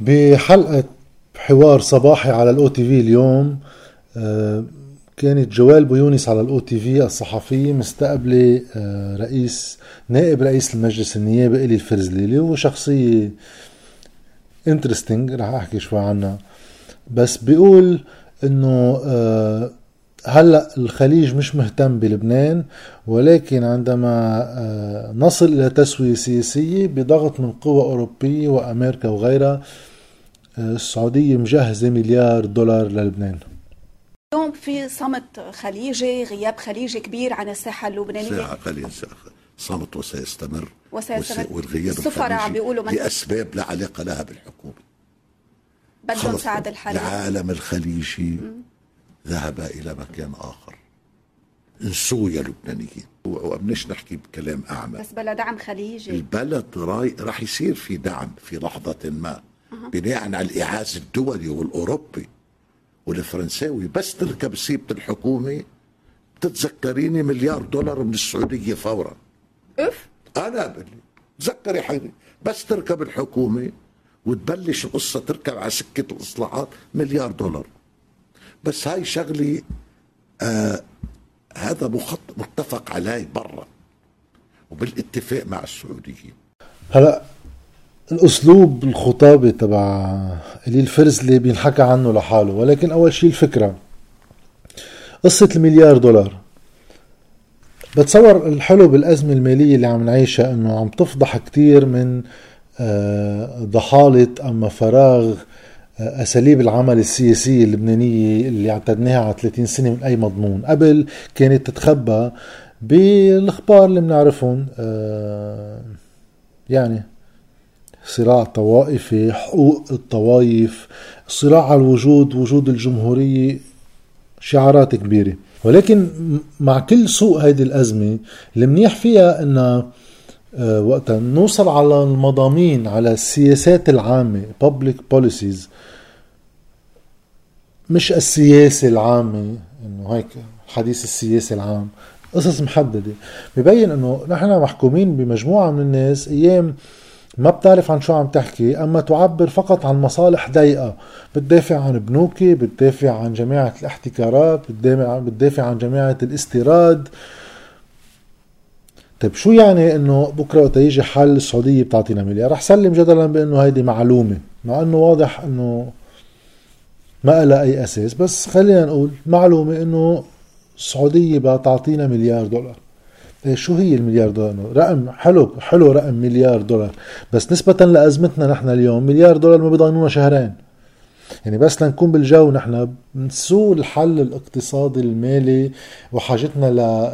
بحلقة حوار صباحي على ال OTV اليوم آه، كانت جويل بو يونس على ال OTV الصحفية مستقبلة آه، رئيس نائب رئيس المجلس النيابي إيلي الفرزلي اللي هو شخصية interesting رح أحكي شوي عنها. بس بيقول إنه آه، هلأ الخليج مش مهتم بلبنان ولكن عندما نصل إلى تسوية سياسية بضغط من قوى أوروبية وأمريكا وغيرها السعودية مجهزة مليار دولار للبنان. اليوم في صمت خليجي غياب خليجي كبير عن الساحة اللبنانية. ساعة قليل صمت وسيستمر. وسيستمر. والغياب السفراء عم بيقولوا لأسباب لا علاقة لها بالحكومة. بدهم ساعد الحرب العالم الخليجي ذهب إلى مكان آخر. انسوا يا لبنانيين. وبنش نحكي بكلام أعمى؟ بس بلا دعم خليجي. البلد راي راح يصير في دعم في لحظة ما. بناء على الإعاز الدولي والأوروبي والفرنساوي بس تركب سيبة الحكومة بتتذكريني مليار دولار من السعودية فورا. اف أنا بلي تذكري حالي بس تركب الحكومة وتبلش القصة تركب على سكة الإصلاحات مليار دولار. بس هاي شغلة آه هذا مخط متفق عليه برا وبالاتفاق مع السعوديين هلا الأسلوب الخطابي تبع الي الفرزلي بينحكى عنه لحاله ولكن أول شيء الفكرة. قصة المليار دولار. بتصور الحلو بالأزمة المالية اللي عم نعيشها أنه عم تفضح كتير من آه، ضحالة أما فراغ آه، أساليب العمل السياسية اللبنانية اللي اعتدناها على 30 سنة من أي مضمون. قبل كانت تتخبى بالأخبار اللي بنعرفهم آه، يعني صراع طوائفي حقوق الطوائف صراع على الوجود وجود الجمهورية شعارات كبيرة. ولكن مع كل سوء هيدي الأزمة المنيح فيها أن آه، وقتها نوصل على المضامين على السياسات العامة public policies. مش السياسة العامة إنه هيك الحديث السياسي العام قصص محددة. ببين إنه نحن محكومين بمجموعة من الناس أيام ما بتعرف عن شو عم تحكي أما تعبر فقط عن مصالح ضيقة. بتدافع عن بنوكي بتدافع عن جماعة الاحتكارات بتدافع عن جماعة الاستيراد. طيب شو يعني إنه بكرة وقت يجي حل السعودية بتعطينا مليار؟ رح سلم جدلا بإنه هيدي معلومة. مع إنه واضح إنه ما لها أي أساس بس خلينا نقول معلومة إنه السعودية بدها تعطينا مليار دولار. شو هي المليار دولار؟ رقم حلو حلو رقم مليار دولار. بس نسبة لأزمتنا نحن اليوم مليار دولار ما بيضاينونا شهرين. يعني بس لنكون بالجو نحن نسوء الحل الاقتصادي المالي وحاجتنا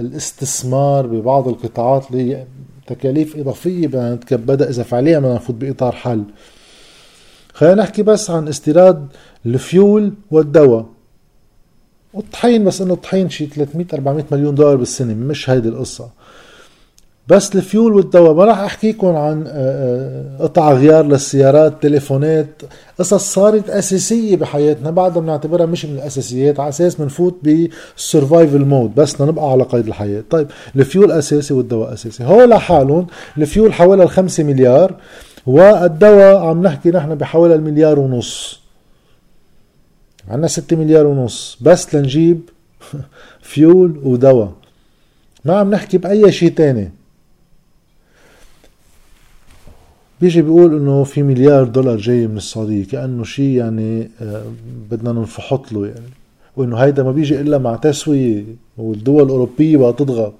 للاستثمار ببعض القطاعات اللي تكاليف إضافية بدنا نتكبدها إذا فعليا بدنا نفوت بإطار حل. خلينا نحكي بس عن استيراد الفيول والدواء. والطحين بس إنه الطحين شي 300 400 مليون دولار بالسنة مش هيدي القصة. بس الفيول والدواء ما راح أحكيكم عن آه، آه، قطع غيار للسيارات تليفونات قصص صارت أساسية بحياتنا بعدها بنعتبرها مش من الأساسيات على أساس بنفوت بال survival mode بس نبقى على قيد الحياة. طيب الفيول أساسي والدواء أساسي. هو لحالهم الفيول حوالي الخمسة مليار والدواء عم نحكي نحن بحوالي المليار ونص. عنا ستة مليار ونص. بس لنجيب فيول ودواء. ما عم نحكي بأي شيء تاني. بيجي بيقول إنه في مليار دولار جاي من السعودية. كأنه شيء يعني آه، بدنا ننفحط له يعني. وإنه هيدا ما بيجي إلا مع تسوية والدول الأوروبية بقى تضغط.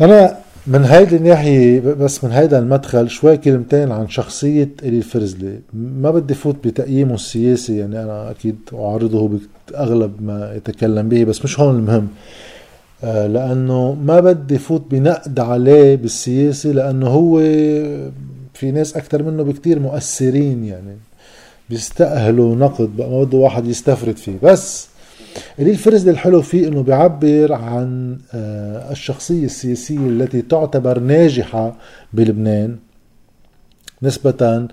أنا من هيدي الناحية بس من هيدا المدخل شوي كلمتين عن شخصية إلي الفرزلي ما بدي فوت بتقييمه السياسي يعني أنا أكيد أعارضه بأغلب ما يتكلم به بس مش هون المهم. آه، لأنه ما بدي فوت بنقد عليه بالسياسي لأنه هو في ناس أكثر منه بكتير مؤثرين يعني بيستأهلوا نقد بقى ما بده واحد يستفرد فيه. بس اللي الفرز الحلو فيه إنه بيعبر عن آه، الشخصية السياسية التي تعتبر ناجحة بلبنان نسبة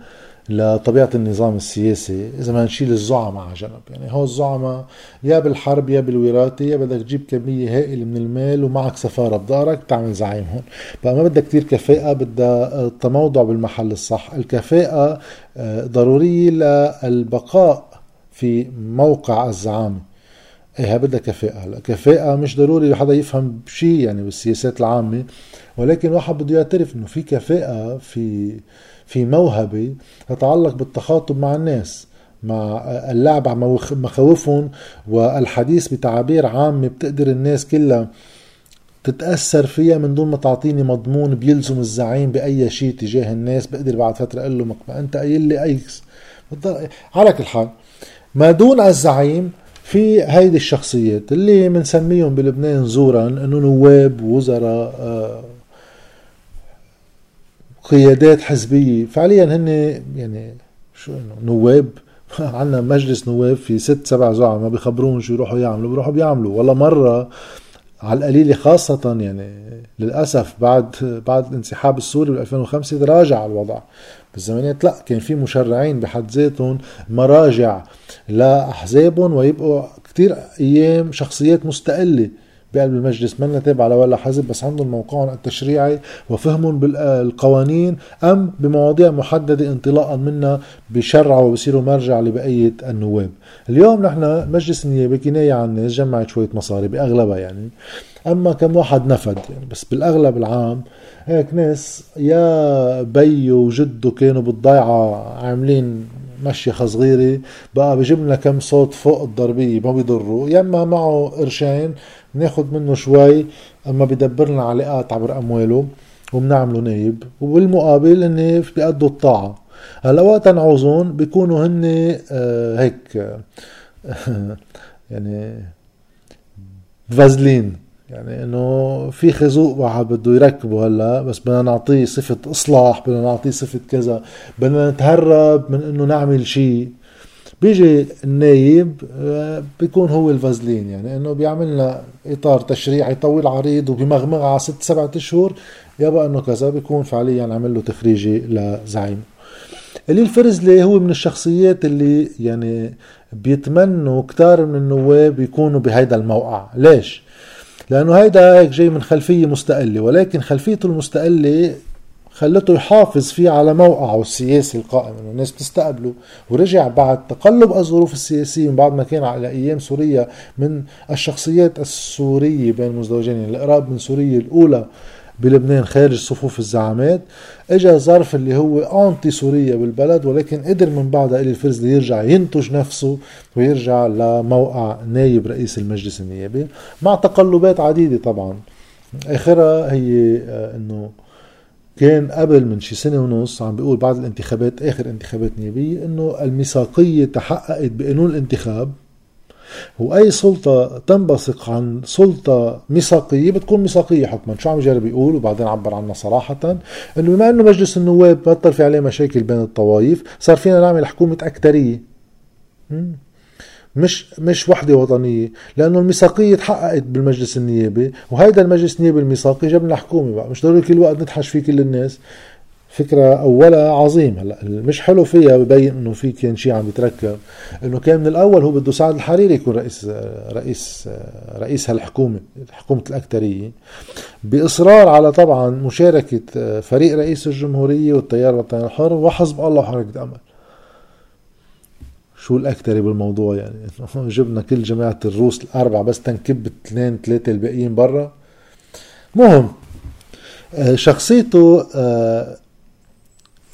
لطبيعة النظام السياسي إذا ما نشيل الزعماء على جنب. يعني هو الزعماء يا بالحرب يا بالوراثة يا بدك تجيب كمية هائلة من المال ومعك سفارة بدارك تعمل زعيم هون. بقى ما بدها كتير كفاءة بدها التموضع بالمحل الصح. الكفاءة آه، ضرورية للبقاء في موقع الزعامة. إيه بدها كفاءة. هلا كفاءة مش ضروري حدا يفهم شيء يعني بالسياسات العامة ولكن واحد بده يعترف إنه في كفاءة في في موهبة تتعلق بالتخاطب مع الناس مع اللعب على مخاوفهم والحديث بتعابير عامة بتقدر الناس كلها تتأثر فيها من دون ما تعطيني مضمون بيلزم الزعيم بأي شيء تجاه الناس. بقدر بعد فترة أقول له ما أنت قايل لي أيكس. على كل حال ما دون الزعيم في هيدي الشخصيات اللي بنسميهم بلبنان زورا إنه نواب وزراء آه، قيادات حزبية. فعليا هن يعني شو إنه نواب؟ عندنا مجلس نواب في ست سبع زعماء بيخبرون شو يروحوا يعملوا. بيروحوا بيعملوا. والله مرة على القليله خاصة يعني للأسف بعد بعد الانسحاب السوري بال 2005 تراجع الوضع بالزمانيات لا كان في مشرعين بحد ذاتهم مراجع لأحزابهم ويبقوا كتير أيام شخصيات مستقلة. بقلب المجلس منا تابع لولا حزب بس عندهم موقعهم التشريعي وفهمهم بالقوانين أم بمواضيع محددة انطلاقا منها بشرعوا وبصيروا مرجع لبقية النواب. اليوم نحن مجلس النيابة كناية عن الناس جمعت شوية مصاري بأغلبها يعني أما كم واحد نفد يعني بس بالأغلب العام هيك ناس يا بيو وجده كانوا بالضيعة عاملين مشيخة صغيرة بقى بجيب لنا كم صوت فوق الضربية ما بيضروا يا إما معه قرشين ناخد منه شوي أما بدبر لنا علاقات عبر أمواله وبنعمله نايب. وبالمقابل هن بيأدوا الطاعة. هلا وقت نعوزون بيكونوا هن آه هيك آه يعني فازلين. يعني إنه في خازوق واحد بده يركبه هلا بس بدنا نعطيه صفة إصلاح بدنا نعطيه صفة كذا بدنا نتهرب من إنه نعمل شيء. بيجي النايب آه، بيكون هو الفازلين يعني إنه بيعمل لنا إطار تشريعي طويل عريض وبمغمغ على ست سبعة أشهر يابا إنه كذا بيكون فعليا عمل له تخريجي لزعيم اللي الفرزلي هو من الشخصيات اللي يعني بيتمنوا كتار من النواب يكونوا بهيدا الموقع ليش؟ لأنه هيدا هيك جاي من خلفية مستقلة ولكن خلفيته المستقلة خلته يحافظ فيه على موقعه السياسي القائم إنه الناس بتستقبله. ورجع بعد تقلب الظروف السياسية من بعد ما كان على أيام سوريا من الشخصيات السورية بين المزدوجين يعني القراب من سوريا الأولى بلبنان خارج صفوف الزعامات. اجى ظرف اللي هو انتي سوريا بالبلد ولكن قدر من بعدها إلي الفرز يرجع ينتج نفسه ويرجع لموقع نايب رئيس المجلس النيابي مع تقلبات عديدة طبعا. آخرها هي آه، إنه كان قبل من شي سنة ونص عم بيقول بعد الانتخابات آخر انتخابات نيابية إنه الميثاقية تحققت بقانون الانتخاب. وأي سلطة تنبثق عن سلطة ميثاقية بتكون ميثاقية حكما. شو عم يجرب يقول؟ وبعدين عبر عنها صراحة إنه بما إنه مجلس النواب بطل في عليه مشاكل بين الطوائف صار فينا نعمل حكومة أكترية. مش مش وحدة وطنية لأنه الميثاقية تحققت بالمجلس النيابي وهيدا المجلس النيابي الميثاقي جاب لنا حكومه بقى. مش ضروري كل وقت نتحش فيه كل الناس. فكرة أولها عظيم. هلا مش حلو فيها ببين إنه في كان شيء عم يتركب إنه كان من الأول هو بده سعد الحريري يكون رئيس رئيس رئيس هالحكومة حكومة الأكترية. بإصرار على طبعا مشاركة فريق رئيس الجمهورية والتيار الوطني الحر وحزب الله وحركة أمل. شو الأكتري بالموضوع يعني؟ جبنا كل جماعة الروس الأربعة بس تنكب اثنين ثلاثة الباقيين برا. مهم. آه، شخصيته آه،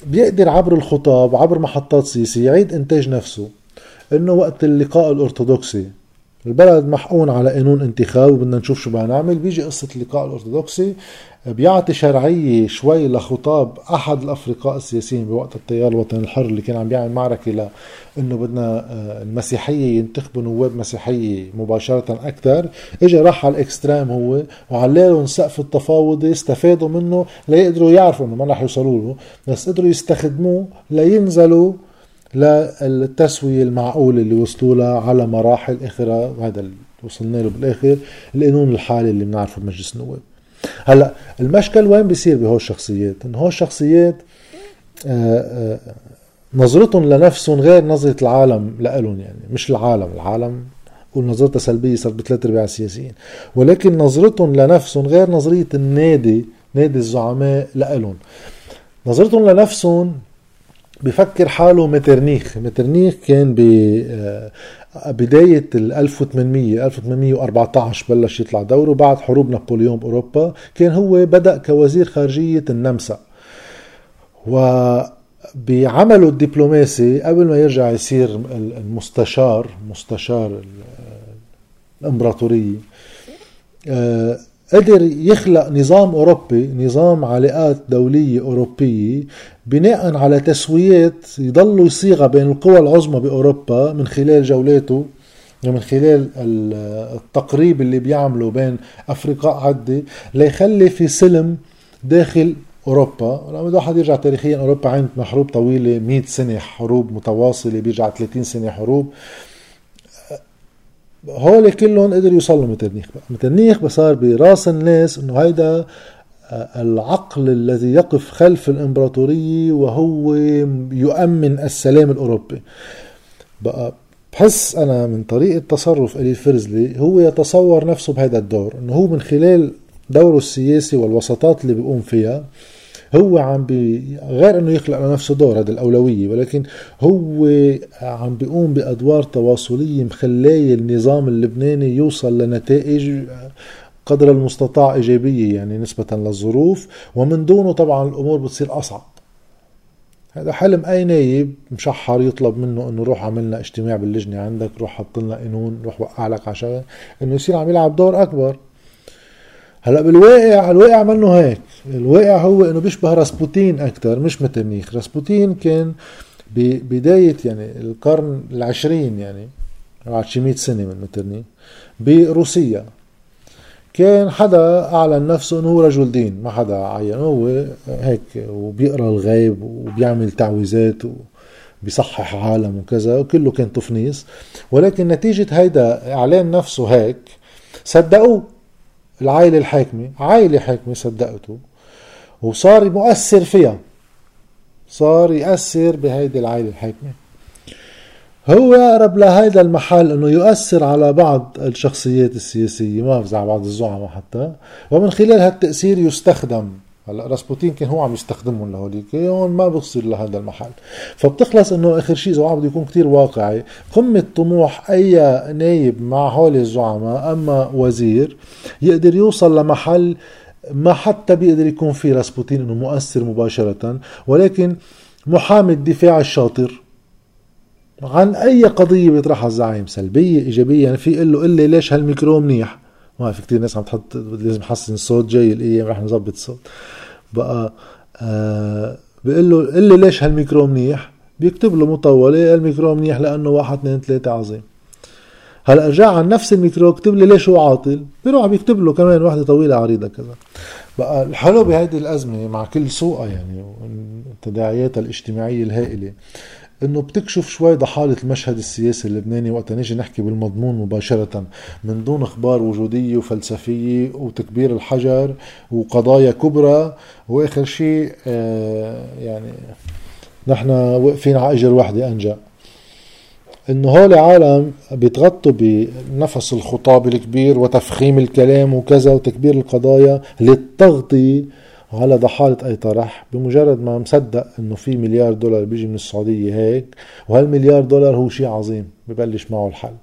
بيقدر عبر الخطاب عبر محطات سياسية يعيد إنتاج نفسه إنه وقت اللقاء الأرثوذكسي. البلد محقون على قانون انتخاب وبدنا نشوف شو بدنا نعمل. بيجي قصة اللقاء الأرثوذكسي بيعطي شرعية شوي لخطاب أحد الأفرقاء السياسيين بوقت التيار الوطني الحر اللي كان عم بيعمل معركة لأنه بدنا آه، المسيحية ينتخبوا نواب مسيحية مباشرة أكثر. إجا راح على الإكستريم هو وعلالهم سقف التفاوضي استفادوا منه ليقدروا يعرفوا إنه ما رح يوصلوا له بس قدروا يستخدموه لينزلوا للتسوية المعقولة اللي وصلوا لها على مراحل أخرى هذا اللي وصلنا له بالآخر القانون الحالي اللي بنعرفه بمجلس النواب. هلأ المشكل وين بيصير بهول الشخصيات؟ إنه هول الشخصيات آه، آه، نظرتهم لنفسهم غير نظرة العالم لإلهم يعني مش العالم. العالم قول نظرتها سلبية صارت بثلاث أرباع السياسيين. ولكن نظرتهم لنفسهم غير نظرية النادي نادي الزعماء لإلهم. نظرتهم لنفسهم بفكر حاله مترنيخ مترنيخ كان ب آه، بداية ال 1800 1814 بلش يطلع دوره بعد حروب نابليون بأوروبا. كان هو بدأ كوزير خارجية النمسا. و بعمله الدبلوماسي قبل ما يرجع يصير المستشار مستشار الإمبراطورية آه، قدر يخلق نظام أوروبي نظام علاقات دولية أوروبية بناء على تسويات يضلوا يصيغها بين القوى العظمى بأوروبا من خلال جولاته من خلال التقريب اللي بيعمله بين افرقاء عدة ليخلي في سلم داخل أوروبا. لما الواحد يرجع تاريخيا أوروبا عندنا حروب طويلة 100 سنة حروب متواصلة بيرجع 30 سنة حروب. هول كلهم قدر يوصلوا مترنيخ بقى. مترنيخ صار براس الناس إنه هيدا آه، العقل الذي يقف خلف الإمبراطورية وهو يؤمن السلام الأوروبي. بقى بحس أنا من طريقة تصرف إلي فرزلي هو يتصور نفسه بهذا الدور إنه هو من خلال دوره السياسي والوسطات اللي بيقوم فيها هو عم بي غير إنه يخلق لنفسه دور هذا الأولوية ولكن هو عم بيقوم بأدوار تواصلية مخلاي النظام اللبناني يوصل لنتائج قدر المستطاع إيجابية يعني نسبة للظروف ومن دونه طبعا الأمور بتصير أصعب. هذا حلم أي نايب مشحر يطلب منه إنه روح عملنا اجتماع باللجنة عندك روح حط لنا قانون روح وقع لك على شغله إنه يصير عم يلعب دور أكبر. هلأ بالواقع الواقع منه هيك. الواقع هو إنه بيشبه راسبوتين أكثر مش مترنيخ راسبوتين كان ببداية يعني القرن العشرين يعني بعد شي 100 سنة من مترنيخ بروسيا. كان حدا أعلن نفسه إنه هو رجل دين ما حدا عين. هو هيك وبيقرأ الغيب وبيعمل تعويذات وبيصحح عالم وكذا وكله كان تفنيس. ولكن نتيجة هيدا إعلان نفسه هيك صدقوه. العائلة الحاكمة عائلة حاكمة صدقته. وصار مؤثر فيها. صار يأثر بهيدي العائلة الحاكمة. هو أقرب لهيدا المحل أنه يؤثر على بعض الشخصيات السياسية ما بفزع بعض الزعماء حتى. ومن خلال هالتأثير يستخدم. هلأ راسبوتين كان هو عم يستخدمهم لهوليك هون ما بصير لهذا المحل. فبتخلص إنه آخر شيء اذا بده يكون كثير واقعي. قمة طموح أي نايب مع هول الزعماء أما وزير يقدر يوصل لمحل ما حتى بيقدر يكون في راسبوتين إنه مؤثر مباشرة ولكن محامي الدفاع الشاطر عن أي قضية بيطرحها الزعيم سلبية إيجابية يعني في يقول له قل لي ليش هالميكرو منيح؟ ما في كتير ناس عم تحط لازم نحسن الصوت جاي الأيام رح نظبط الصوت. بقى آه بقول له قل لي ليش هالميكرو منيح؟ بيكتب له مطولة الميكرو منيح؟ لأنه واحد اثنين ثلاثة عظيم. هلا رجع عن نفس الميكرو اكتب لي ليش هو عاطل؟ بيروح بيكتب له كمان واحدة طويلة عريضة كذا بقى الحلو بهيدي الأزمة مع كل سوءها يعني تداعياتها الاجتماعية الهائلة إنه بتكشف شوي ضحالة المشهد السياسي اللبناني وقت نيجي نحكي بالمضمون مباشرة من دون أخبار وجودية وفلسفية وتكبير الحجر وقضايا كبرى. وآخر شيء آه يعني نحن واقفين على إجر وحدة أنجا. إنه هول عالم بيتغطوا بنفس الخطاب الكبير وتفخيم الكلام وكذا وتكبير القضايا للتغطية على ضحالة أي طرح بمجرد ما مصدق إنه في مليار دولار بيجي من السعودية هيك وهالمليار دولار هو شيء عظيم ببلش معه الحل.